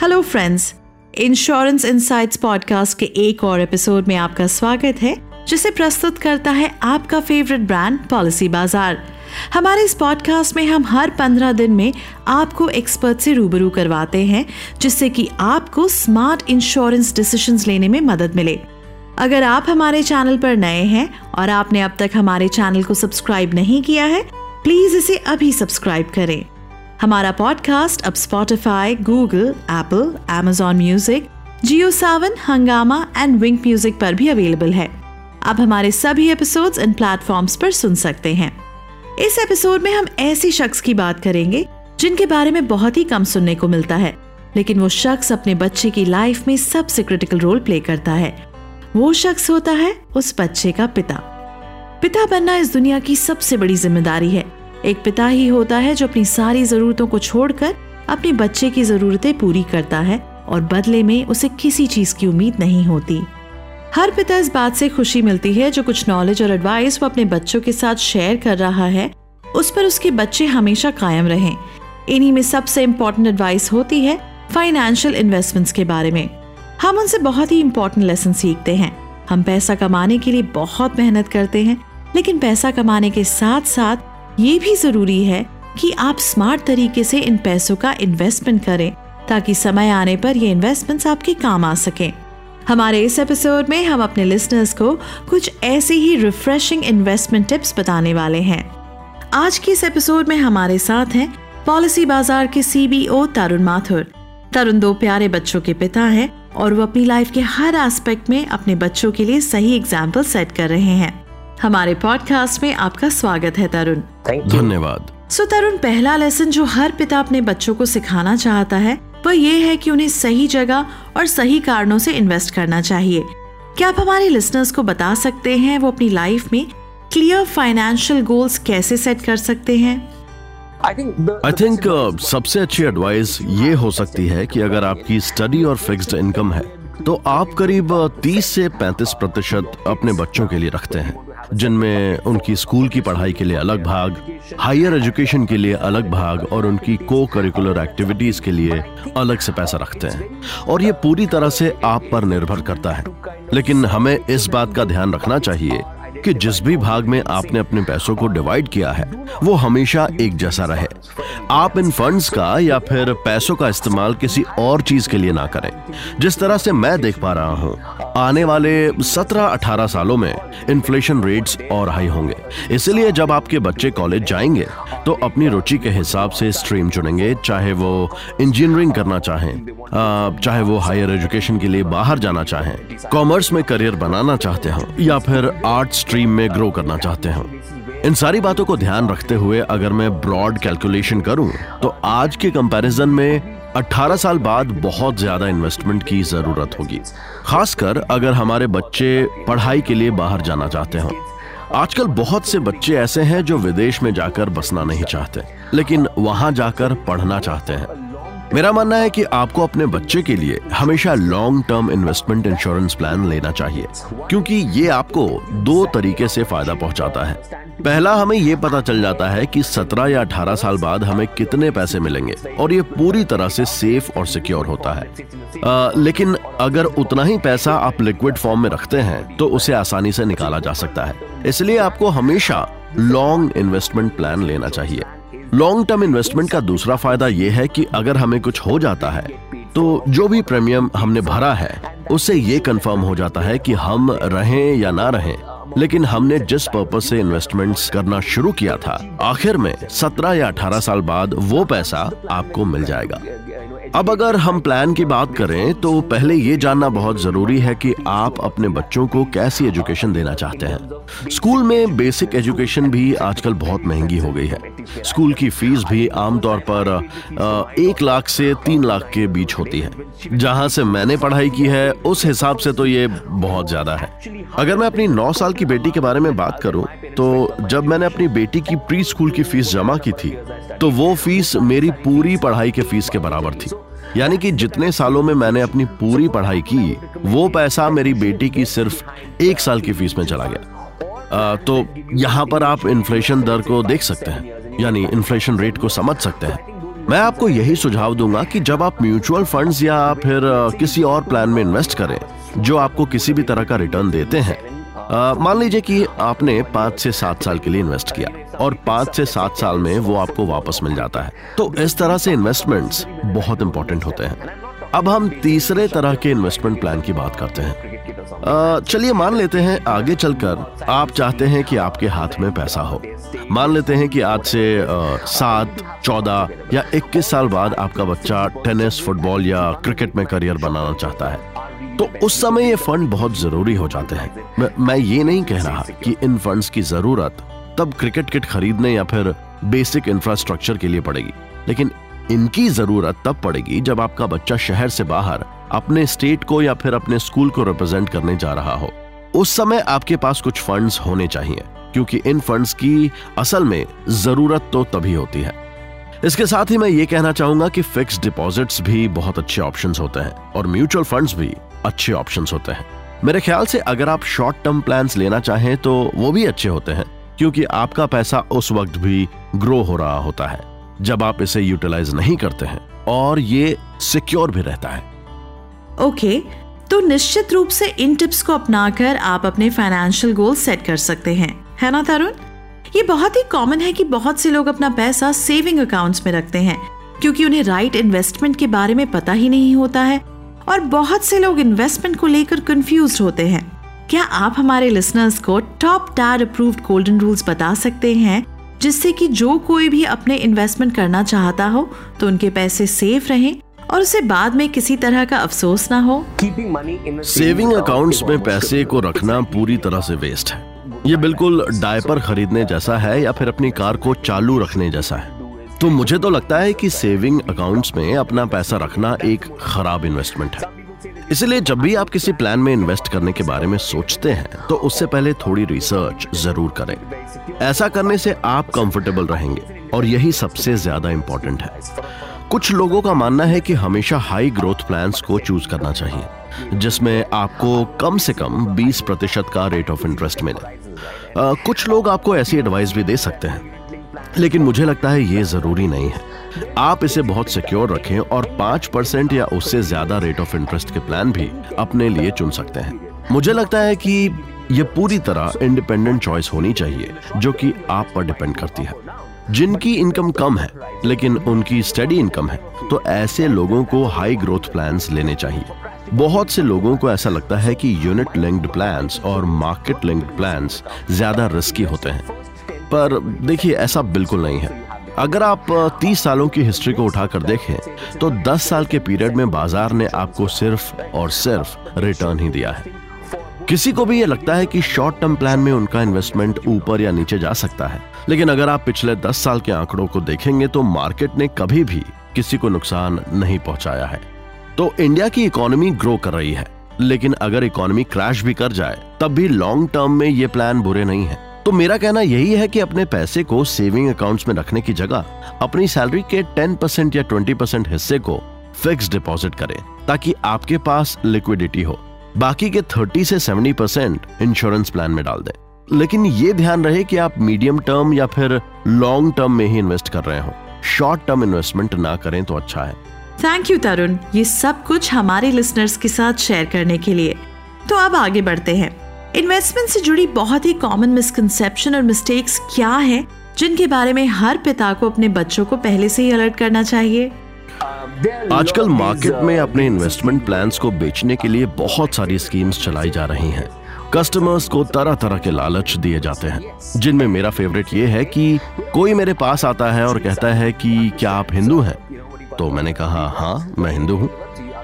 Hello friends insurance insights podcast के एक और एपिसोड में आपका स्वागत है, जिसे प्रस्तुत करता है आपका फेवरेट ब्रांड पॉलिसी बाज़ार हमारे इस पॉडकास्ट में हम हर पंद्रह दिन में आपको एक्सपर्ट से रूबरू करवाते हैं, जिससे कि आपको स्मार्ट इंश्योरेंस डिसीजंस लेने में मदद मिले। अगर आप हमारे चैनल पर नए हैं और आपने अब तक हमारे चैनल को सब्सक्राइब नहीं किया है प्लीज़ इसे अभी सब्सक्राइब करें। हमारा पॉडकास्ट अब Spotify Google Apple Amazon music Jio Saavn Hungama and Wynk music पर भी अवेलेबल है। अब हमारे सभी एपिसोड्स इन प्लेटफॉर्म्स पर सुन सकते हैं। इस एपिसोड में हम ऐसी शख्स की बात करेंगे, जिनके बारे में बहुत ही कम सुनने को मिलता है, लेकिन वो शख्स अपने बच्चे की लाइफ में सबसे क्रिटिकल रोल प्ले करता है। वो शख्स होता है उस बच्चे का पिता। पिता बनना इस दुनिया की सबसे बड़ी ज़िम्मेदारी है। एक पिता ही होता है जो अपनी सारी जरूरतों को छोड़कर अपने बच्चे की जरूरतें पूरी करता है और बदले में उसे किसी चीज़ की उम्मीद नहीं होती। हर पिता इस बात से खुशी मिलती है, जो कुछ नॉलेज और एडवाइस वो अपने बच्चों के साथ शेयर कर रहा है, उस पर उसके बच्चे हमेशा कायम रहें। इन्हीं में सबसे इम्पोर्टेंट एडवाइस होती है फाइनेंशियल इन्वेस्टमेंट्स के बारे में। हम उनसे बहुत ही इम्पोर्टेंट लेसन सीखते हैं। हम पैसा कमाने के लिए बहुत मेहनत करते हैं, लेकिन पैसा कमाने के साथ साथ ये भी ज़रूरी है कि आप स्मार्ट तरीके से इन पैसों का इन्वेस्टमेंट करें, ताकि समय आने पर ये इन्वेस्टमेंट्स आपके काम आ सकें। हमारे इस एपिसोड में हम अपने लिसनर्स को कुछ ऐसी ही रिफ्रेशिंग इन्वेस्टमेंट टिप्स बताने वाले हैं। आज के इस एपिसोड में हमारे साथ हैं पॉलिसी बाज़ार के सीबीओ तरुण माथुर तरुण दो प्यारे बच्चों के पिता हैं और वो अपनी लाइफ के हर एस्पेक्ट में अपने बच्चों के लिए सही एग्ज़ाम्पल सेट कर रहे हैं। हमारे पॉडकास्ट में आपका स्वागत है तरुण। धन्यवाद। सो तरुण पहला लेसन जो हर पिता अपने बच्चों को सिखाना चाहता है वो ये है कि उन्हें सही जगह और सही कारणों से इन्वेस्ट करना चाहिए। क्या आप हमारे लिसनर्स को बता सकते हैं वो अपनी लाइफ में क्लियर फाइनेंशियल गोल्स कैसे सेट कर सकते हैं? आई थिंक uh, सबसे अच्छी एडवाइस ये हो सकती है कि अगर आपकी स्टडी और फिक्स्ड इनकम है तो आप करीब 30 uh, से 35 प्रतिशत अपने बच्चों के लिए रखते हैं। जिनमें उनकी स्कूल की पढ़ाई के लिए अलग भाग, हायर एजुकेशन के लिए अलग भाग और उनकी को करिकुलर एक्टिविटीज़ के लिए अलग से पैसा रखते हैं। और ये पूरी तरह से आप पर निर्भर करता है। लेकिन हमें इस बात का ध्यान रखना चाहिए कि जिस भी भाग में आपने अपने पैसों को डिवाइड किया है, वो हमेशा एक जैसा रहे। आप इन फंड्स का या फिर पैसों का इस्तेमाल किसी और चीज़ के लिए ना करें। जिस तरह से मैं देख पा रहा हूँ, आने वाले 17-18 सालों में इन्फ्लेशन रेट्स और हाई होंगे। इसलिए जब आपके बच्चे कॉलेज जाएँगे तो अपनी रुचि के हिसाब से स्ट्रीम चुनेंगे, चाहे वो इंजीनियरिंग करना चाहें चाहे वो हायर एजुकेशन के लिए बाहर जाना चाहें कॉमर्स में करियर बनाना चाहते हो, या फिर आर्ट स्ट्रीम में ग्रो करना चाहते हो। इन सारी बातों को ध्यान रखते हुए अगर मैं ब्रॉड कैलकुलेशन करूँ तो आज के कंपैरिजन में 18 साल बाद बहुत ज़्यादा इन्वेस्टमेंट की ज़रूरत होगी। खासकर अगर हमारे बच्चे पढ़ाई के लिए बाहर जाना चाहते हो। आजकल बहुत से बच्चे ऐसे हैं जो विदेश में जाकर बसना नहीं चाहते, लेकिन वहाँ जाकर पढ़ना चाहते हैं। मेरा मानना है कि आपको अपने बच्चे के लिए हमेशा long term investment insurance plan लेना चाहिए क्योंकि ये आपको दो तरीके से फ़ायदा पहुंचाता है। पहला हमें ये पता चल जाता है कि 17 या 18 साल बाद हमें कितने पैसे मिलेंगे और ये पूरी तरह से सेफ़ और सिक्योर होता है। आ, लेकिन अगर उतना ही पैसा आप लिक्विड फॉर्म में रखते हैं तो उसे आसानी से निकाला जा सकता है। इसलिए आपको हमेशा लॉन्ग इन्वेस्टमेंट प्लान लेना चाहिए। लॉन्ग टर्म इन्वेस्टमेंट का दूसरा फ़ायदा यह है कि अगर हमें कुछ हो जाता है तो जो भी प्रीमियम हमने भरा है, उससे ये कंफर्म हो जाता है कि हम रहें या ना रहें। लेकिन हमने जिस पर्पज से इन्वेस्टमेंट्स करना शुरू किया था, आखिर में 17 या 18 साल बाद वो पैसा आपको मिल जाएगा। अब अगर हम प्लान की बात करें तो पहले ये जानना बहुत ज़रूरी है कि आप अपने बच्चों को कैसी एजुकेशन देना चाहते हैं। स्कूल में बेसिक एजुकेशन भी आजकल बहुत महँगी हो गई है। स्कूल की फ़ीस भी आमतौर पर एक लाख से तीन लाख के बीच होती है। जहाँ से मैंने पढ़ाई की है, उस हिसाब से तो ये बहुत ज़्यादा है। अगर मैं अपनी नौ साल की बेटी के बारे में बात करूँ तो जब मैंने अपनी बेटी की प्री स्कूल की फ़ीस जमा की थी तो वो फ़ीस मेरी पूरी पढ़ाई के फ़ीस के बराबर थी। यानी कि जितने सालों में मैंने अपनी पूरी पढ़ाई की वो पैसा मेरी बेटी की सिर्फ़ एक साल की फ़ीस में चला गया। आ, तो यहाँ पर आप इन्फ्लेशन दर को देख सकते हैं यानी इन्फ्लेशन रेट को समझ सकते हैं। मैं आपको यही सुझाव दूँगा कि जब आप म्यूचुअल फंड्स या फिर किसी और प्लान में इन्वेस्ट करें जो आपको किसी भी तरह का रिटर्न देते हैं मान लीजिए कि आपने पाँच से सात साल के लिए इन्वेस्ट किया और पाँच से सात साल में वो आपको वापस मिल जाता है। तो इस तरह से इन्वेस्टमेंट्स बहुत इंपॉर्टेंट होते हैं। अब हम तीसरे तरह के इन्वेस्टमेंट प्लान की बात करते हैं। चलिए मान लेते हैं आगे चलकर आप चाहते हैं कि आपके हाथ में पैसा हो। मान लेते हैं कि आज से सात, चौदह या इक्कीस साल बाद आपका बच्चा टेनिस, फुटबॉल या क्रिकेट में करियर बनाना चाहता है। तो उस समय ये फंड बहुत ज़रूरी हो जाते हैं। मैं, ये नहीं कह रहा कि इन फंड्स की ज़रूरत तब क्रिकेट किट खरीदने या फिर बेसिक इंफ्रास्ट्रक्चर के लिए पड़ेगी। लेकिन इनकी ज़रूरत तब पड़ेगी जब आपका बच्चा शहर से बाहर अपने स्टेट को या फिर अपने स्कूल को रिप्रेजेंट करने जा रहा हो। उस समय आपके पास कुछ फंड्स होने चाहिए क्योंकि इन फंड्स की असल में ज़रूरत तो तभी होती है। इसके साथ ही मैं ये कहना चाहूँगा कि फिक्स डिपॉजिट्स भी बहुत अच्छे ऑप्शंस होते हैं और म्यूचुअल फंड्स भी अच्छे ऑप्शंस होते हैं। मेरे ख्याल से अगर आप शॉर्ट टर्म प्लान्स लेना चाहें तो वो भी अच्छे होते हैं क्योंकि आपका पैसा उस वक्त भी ग्रो हो रहा होता है जब आप इसे यूटिलाइज नहीं करते हैं और ये सिक्योर भी रहता है। ओके okay, तो निश्चित रूप से इन टिप्स को अपनाकर आप अपने फाइनेंशियल गोल सेट कर सकते हैं। है ना तरुण ये बहुत ही कॉमन है कि बहुत से लोग अपना पैसा सेविंग अकाउंट्स में रखते हैं क्योंकि उन्हें राइट इन्वेस्टमेंट के बारे में पता ही नहीं होता है और बहुत से लोग इन्वेस्टमेंट को लेकर कंफ्यूज होते हैं। क्या आप हमारे लिसनर्स को टॉप टार अप्रूव्ड गोल्डन रूल्स बता सकते हैं जिससे कि जो कोई भी अपने इन्वेस्टमेंट करना चाहता हो तो उनके पैसे सेफ़ रहें और उसे बाद में किसी तरह का अफसोस ना हो? सेविंग अकाउंट्स में पैसे को रखना पूरी तरह से वेस्ट है। ये बिल्कुल डायपर खरीदने जैसा है या फिर अपनी कार को चालू रखने जैसा है। तो मुझे तो लगता है कि सेविंग अकाउंट्स में अपना पैसा रखना एक खराब इन्वेस्टमेंट है। इसलिए जब भी आप किसी प्लान में इन्वेस्ट करने के बारे में सोचते हैं तो उससे पहले थोड़ी रिसर्च ज़रूर करें। ऐसा करने से आप कंफर्टेबल रहेंगे और यही सबसे ज़्यादा इंपॉर्टेंट है। कुछ लोगों का मानना है कि हमेशा हाई ग्रोथ प्लान्स को चूज़ करना चाहिए, जिसमें आपको कम से कम 20 प्रतिशत का रेट ऑफ़ इंटरेस्ट मिले। कुछ लोग आपको ऐसी एडवाइस भी दे सकते हैं, लेकिन मुझे लगता है ये ज़रूरी नहीं है। आप इसे बहुत सिक्योर रखें और पाँच परसेंट या उससे ज़्यादा रेट ऑफ़ इंटरेस्ट के प्लान भी अपने लिए चुन सकते हैं। मुझे लगता है कि ये पूरी तरह इंडिपेंडेंट चॉइस होनी चाहिए, जो कि आप पर डिपेंड करती है। जिनकी इनकम कम है, लेकिन उनकी स्टडी इनकम है तो ऐसे लोगों को हाई ग्रोथ प्लान्स लेने चाहिए। बहुत से लोगों को ऐसा लगता है कि यूनिट लिंक्ड प्लान्स और मार्केट लिंक्ड प्लान्स ज़्यादा रिस्की होते हैं। पर देखिए, ऐसा बिल्कुल नहीं है। अगर आप 30 सालों की हिस्ट्री को उठाकर देखें तो 10 साल के पीरियड में बाज़ार ने आपको सिर्फ़ और सिर्फ़ रिटर्न ही दिया है। किसी को भी ये लगता है कि शॉर्ट टर्म प्लान में उनका इन्वेस्टमेंट ऊपर या नीचे जा सकता है। लेकिन अगर आप पिछले 10 साल के आंकड़ों को देखेंगे तो मार्केट ने कभी भी किसी को नुकसान नहीं पहुँचाया है। तो इंडिया की इकोनॉमी ग्रो कर रही है, लेकिन अगर इकोनॉमी क्रैश भी कर जाए, तब भी लॉन्ग टर्म में ये प्लान बुरे नहीं है। तो मेरा कहना यही है कि अपने पैसे को सेविंग अकाउंट्स में रखने की जगह अपनी सैलरी के 10 परसेंट या 20 परसेंट हिस्से को फिक्स डिपॉजिट करें, ताकि आपके पास लिक्विडिटी हो। बाकी के 30 से 70 परसेंट इंश्योरेंस प्लान में डाल दें। लेकिन ये ध्यान रहे कि आप मीडियम टर्म या फिर लॉन्ग टर्म में ही इन्वेस्ट कर रहे हो। शॉर्ट टर्म इन्वेस्टमेंट ना करें तो अच्छा है। थैंक यू तरुण ये सब कुछ हमारे लिसनर्स के साथ शेयर करने के लिए। तो अब आगे बढ़ते हैं। इन्वेस्टमेंट से जुड़ी बहुत ही कॉमन मिसकंसेप्शन और मिस्टेक्स क्या है जिनके बारे में हर पिता को अपने बच्चों को पहले से ही अलर्ट करना चाहिए? आजकल मार्केट में अपने इन्वेस्टमेंट प्लान्स को बेचने के लिए बहुत सारी स्कीम्स चलाई जा रही हैं। कस्टमर्स को तरह तरह के लालच दिए जाते हैं। जिनमें मेरा फेवरेट ये है कि कोई मेरे पास आता है और कहता है कि, क्या आप हिंदू हैं? तो मैंने कहा हाँ मैं हिंदू हूँ।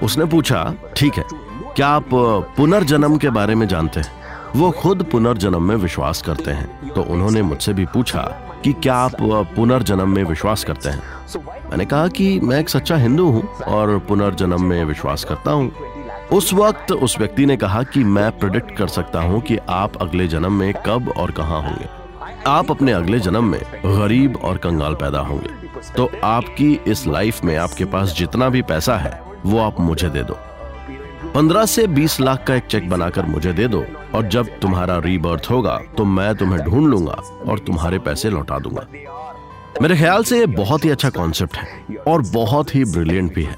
उसने पूछा, ठीक है, क्या आप पुनर्जन्म के बारे में जानते हैं? वो खुद पुनर्जन्म में विश्वास करते हैं। तो उन्होंने मुझसे भी पूछा कि, क्या आप पुनर्जन्म में विश्वास करते हैं? मैंने कहा कि, मैं एक सच्चा हिंदू हूँ और पुनर्जन्म में विश्वास करता हूँ। उस वक्त उस व्यक्ति ने कहा कि मैं प्रिडिक्ट कर सकता हूँ कि आप अगले जन्म में कब और कहाँ होंगे। आप अपने अगले जन्म में गरीब और कंगाल पैदा होंगे। तो आपकी इस लाइफ में आपके पास जितना भी पैसा है, वो आप मुझे दे दो। पंद्रह से बीस लाख का एक चेक बनाकर मुझे दे दो और जब तुम्हारा रीबर्थ होगा तो मैं तुम्हें ढूंढ लूँगा और तुम्हारे पैसे लौटा दूँगा। मेरे ख्याल से ये बहुत ही अच्छा कॉन्सेप्ट है और बहुत ही ब्रिलियंट भी है।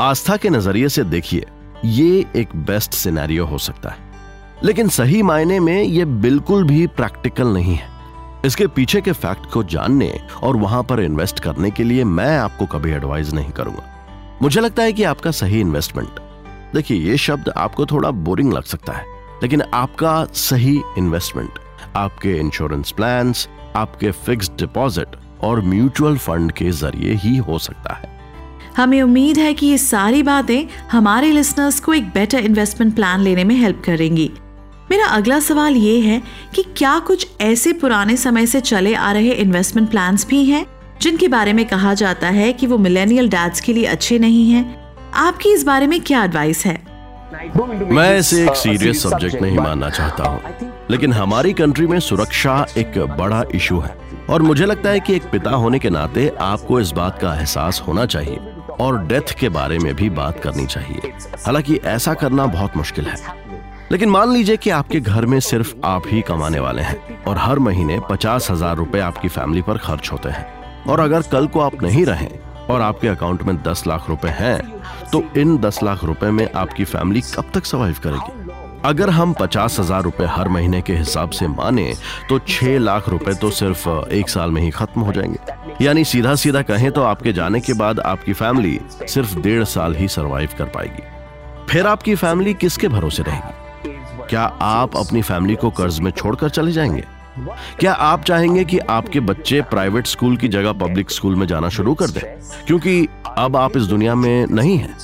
आस्था के नज़रिए से देखिए ये एक बेस्ट सिनेरियो हो सकता है। लेकिन सही मायने में यह बिल्कुल भी प्रैक्टिकल नहीं है। इसके पीछे के फैक्ट को जानने और वहाँ पर इन्वेस्ट करने के लिए मैं आपको कभी एडवाइज नहीं करूँगा। मुझे लगता है कि आपका सही इन्वेस्टमेंट देखिए, ये शब्द आपको थोड़ा बोरिंग लग सकता है, लेकिन आपका सही इन्वेस्टमेंट आपके इंश्योरेंस प्लान्स आपके फिक्स्ड डिपॉजिट और म्यूचुअल फंड के ज़रिए ही हो सकता है। हमें उम्मीद है कि ये सारी बातें हमारे लिसनर्स को एक बेटर इन्वेस्टमेंट प्लान लेने में हेल्प करेंगी। मेरा अगला सवाल ये है कि क्या कुछ ऐसे पुराने समय से चले आ रहे इन्वेस्टमेंट प्लान्स भी हैं, जिनके बारे में कहा जाता है कि वो मिलेनियल डैड्स के लिए अच्छे नहीं हैं? आपकी इस बारे में क्या एडवाइस है? मैं इसे एक सीरियस सब्जेक्ट नहीं मानना चाहता हूँ, लेकिन हमारी कंट्री में सुरक्षा एक बड़ा इशू है, और मुझे लगता है कि एक पिता होने के नाते आपको इस बात का एहसास होना चाहिए। और डेथ के बारे में भी बात करनी चाहिए। हालाँकि ऐसा करना बहुत मुश्किल है। लेकिन मान लीजिए कि आपके घर में सिर्फ़ आप ही कमाने वाले हैं और हर महीने पचास हज़ार रुपए आपकी फैमिली पर खर्च होते हैं। और अगर कल को आप नहीं रहे और आपके अकाउंट में दस लाख रुपए हैं तो इन दस लाख रुपए में आपकी फैमिली कब तक सर्वाइव करेगी? अगर हम पचास हज़ार रुपए हर महीने के हिसाब से माने तो छह लाख रुपए तो सिर्फ़ एक साल में ही खत्म हो जाएँगे। यानी सीधा सीधा कहें तो आपके जाने के बाद आपकी फैमिली सिर्फ़ डेढ़ साल ही सरवाइव कर पाएगी। फिर आपकी फैमिली किसके भरोसे रहेगी? क्या आप अपनी फैमिली को कर्ज में छोड़कर चले जाएँगे? क्या आप चाहेंगे कि आपके बच्चे प्राइवेट स्कूल की जगह पब्लिक स्कूल में जाना शुरू कर दें? क्योंकि अब आप इस दुनिया में नहीं हैं।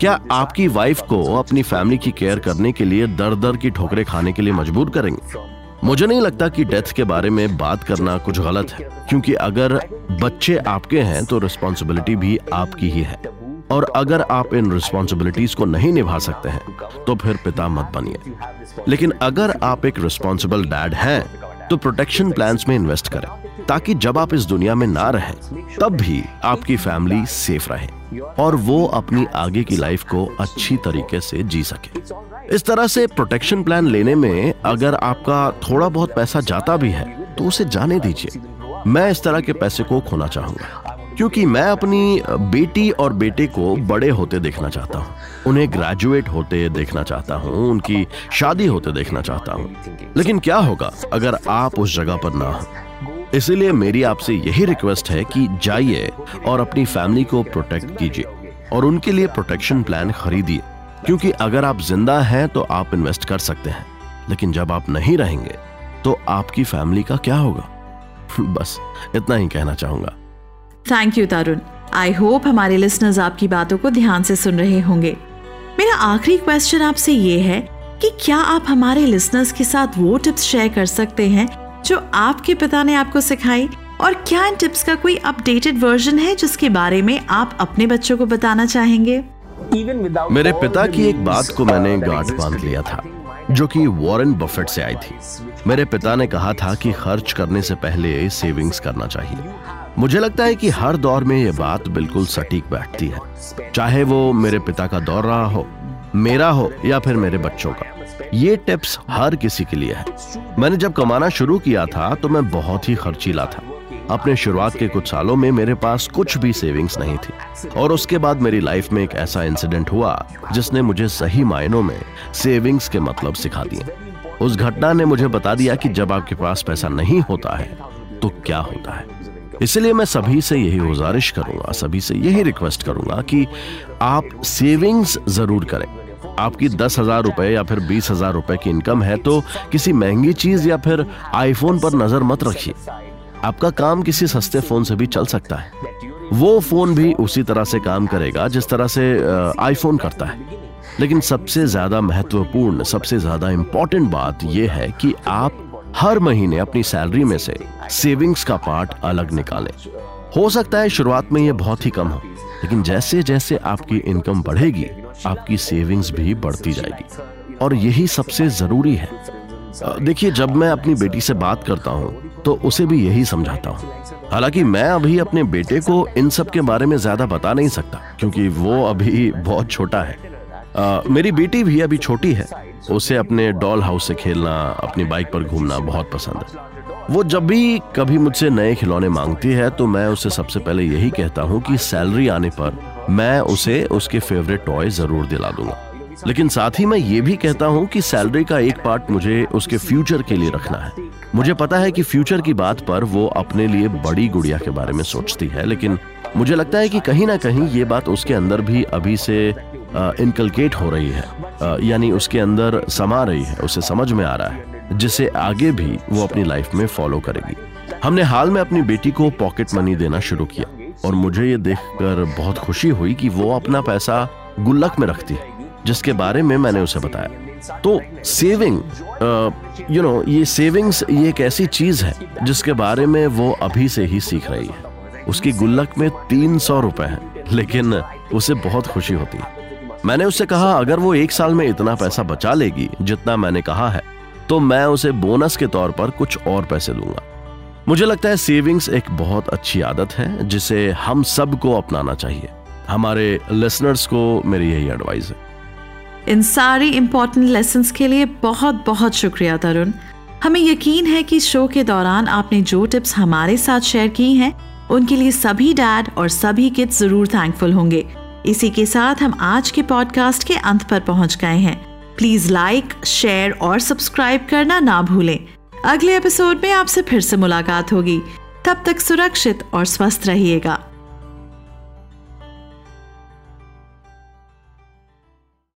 क्या आपकी वाइफ को अपनी फैमिली की केयर करने के लिए दर दर की ठोकरें खाने के लिए मजबूर करेंगे? मुझे नहीं लगता कि डेथ के बारे में बात करना कुछ गलत है, क्योंकि अगर बच्चे आपके हैं तो रिस्पॉन्सिबिलिटी भी आपकी ही है। और अगर आप इन रिस्पॉन्सिबिलिटीज को नहीं निभा सकते हैं तो फिर पिता मत बनिए। लेकिन अगर आप एक रिस्पॉन्सिबल डैड हैं तो प्रोटेक्शन प्लान्स में इन्वेस्ट करें। ताकि जब आप इस दुनिया में ना रहें, तब भी आपकी फैमिली सेफ़ रहे और वो अपनी आगे की लाइफ को अच्छी तरीके से जी सके। इस तरह से प्रोटेक्शन प्लान लेने में अगर आपका थोड़ा बहुत पैसा जाता भी है तो उसे जाने दीजिए। मैं इस तरह के पैसे को खोना चाहूँगा, क्योंकि मैं अपनी बेटी और बेटे को बड़े होते देखना चाहता हूँ, उन्हें ग्रेजुएट होते देखना चाहता हूँ, उनकी शादी होते देखना चाहता हूँ। लेकिन क्या होगा अगर आप उस जगह पर ना हो? इसीलिए मेरी आपसे यही रिक्वेस्ट है कि जाइए और अपनी फैमिली को प्रोटेक्ट कीजिए और उनके लिए प्रोटेक्शन प्लान खरीदिए। क्योंकि अगर आप ज़िंदा हैं तो आप इन्वेस्ट कर सकते हैं। लेकिन जब आप नहीं रहेंगे तो आपकी फैमिली का क्या होगा? बस, इतना ही कहना चाहूँगा। Thank you Tarun I hope हमारे लिसनर्स आपकी बातों को ध्यान से सुन रहे होंगे। मेरा आखिरी क्वेश्चन आपसे ये है कि क्या आप हमारे लिसनर्स के साथ वो टिप्स शेयर कर सकते हैं जो आपके पिता ने आपको सिखाई? और क्या इन टिप्स का कोई अपडेटेड वर्जन है जिसके बारे में आप अपने बच्चों को बताना चाहेंगे? मेरे पिता की एक बात को मैंने गांठ बाँध लिया था जो कि वॉरेन बफेट से आई थी। मेरे पिता ने कहा था कि खर्च करने से पहले सेविंग्स करना चाहिए। मुझे लगता है कि हर दौर में ये बात बिल्कुल सटीक बैठती है चाहे वो मेरे पिता का दौर रहा हो मेरा हो या फिर मेरे बच्चों का। ये टिप्स हर किसी के लिए है। मैंने जब कमाना शुरू किया था तो मैं बहुत ही खर्चीला था। अपने शुरुआत के कुछ सालों में मेरे पास कुछ भी सेविंग्स नहीं थी। और उसके बाद मेरी लाइफ में एक ऐसा इंसिडेंट हुआ, जिसने मुझे सही मायनों में सेविंग्स के मतलब सिखा दिए। उस घटना ने मुझे बता दिया कि जब आपके पास पैसा नहीं होता है तो क्या होता है। इसलिए मैं सभी से यही गुजारिश करूँगा, सभी से यही रिक्वेस्ट करूँगा कि आप सेविंग्स ज़रूर करें। आपकी दस हज़ार रुपए या फिर बीस हज़ार रुपए की इनकम है तो किसी महँगी चीज़ या फिर आईफोन पर नज़र मत रखिए। आपका काम किसी सस्ते फ़ोन से भी चल सकता है। वो फ़ोन भी उसी तरह से काम करेगा जिस तरह से आईफोन करता है। लेकिन सबसे ज़्यादा महत्वपूर्ण, सबसे ज़्यादा इंपॉर्टेंट बात यह है कि आप हर महीने अपनी सैलरी में से सेविंग्स का पार्ट अलग निकालें। हो सकता है शुरुआत में यह बहुत ही कम हो, लेकिन जैसे जैसे आपकी इनकम बढ़ेगी आपकी सेविंग्स भी बढ़ती जाएगी। और यही सबसे ज़रूरी है। देखिए जब मैं अपनी बेटी से बात करता हूँ तो उसे भी यही समझाता हूँ। हालाँकि मैं अभी अपने बेटे को इन सब के बारे में ज़्यादा बता नहीं सकता क्योंकि वो अभी बहुत छोटा है। आ, मेरी बेटी भी अभी छोटी है। उसे अपने डॉल हाउस से खेलना अपनी बाइक पर घूमना बहुत पसंद है। वो जब भी कभी मुझसे नए खिलौने मांगती है तो मैं उसे सबसे पहले यही कहता हूँ कि सैलरी आने पर मैं उसे उसके फेवरेट टॉय ज़रूर दिला दूँगा। लेकिन साथ ही मैं ये भी कहता हूँ कि सैलरी का एक पार्ट मुझे उसके फ्यूचर के लिए रखना है। मुझे पता है कि फ्यूचर की बात पर वो अपने लिए बड़ी गुड़िया के बारे में सोचती है, लेकिन मुझे लगता है कि कहीं ना कहीं ये बात उसके अंदर भी अभी से इनकलकेट हो रही है। यानी उसके अंदर समा रही है, उसे समझ में आ रहा है, जिसे आगे भी वो अपनी लाइफ में फॉलो करेगी। हमने हाल में अपनी बेटी को पॉकेट मनी देना शुरू किया। और मुझे ये देखकर बहुत खुशी हुई कि वो अपना पैसा गुल्लक में रखती है जिसके बारे में मैंने उसे बताया। तो सेविंग यू नो ये सेविंग्स ये एक ऐसी चीज़ है, जिसके बारे में वो अभी से ही सीख रही है। उसकी गुल्लक में तीन सौ रुपए है, लेकिन उसे बहुत खुशी होती। है मैंने उससे कहा, अगर वो एक साल में इतना पैसा बचा लेगी, जितना मैंने कहा है तो मैं उसे बोनस के तौर पर कुछ और पैसे दूँगा। मुझे लगता है सेविंग्स एक बहुत अच्छी आदत है, जिसे हम सबको अपनाना चाहिए। हमारे लिसनर्स को मेरी यही एडवाइस है। इन सारी इंपॉर्टेंट लेसन के लिए बहुत बहुत शुक्रिया, तरुण। हमें यकीन है कि शो के दौरान आपने जो टिप्स हमारे साथ शेयर की हैं, उनके लिए सभी डैड और सभी किड्स ज़रूर थैंकफुल होंगे। इसी के साथ हम आज के पॉडकास्ट के अंत पर पहुँच गए हैं। प्लीज़ लाइक शेयर और सब्सक्राइब करना ना भूलें। अगले एपिसोड में आपसे फिर से मुलाकात होगी। तब तक सुरक्षित और स्वस्थ रहिएगा।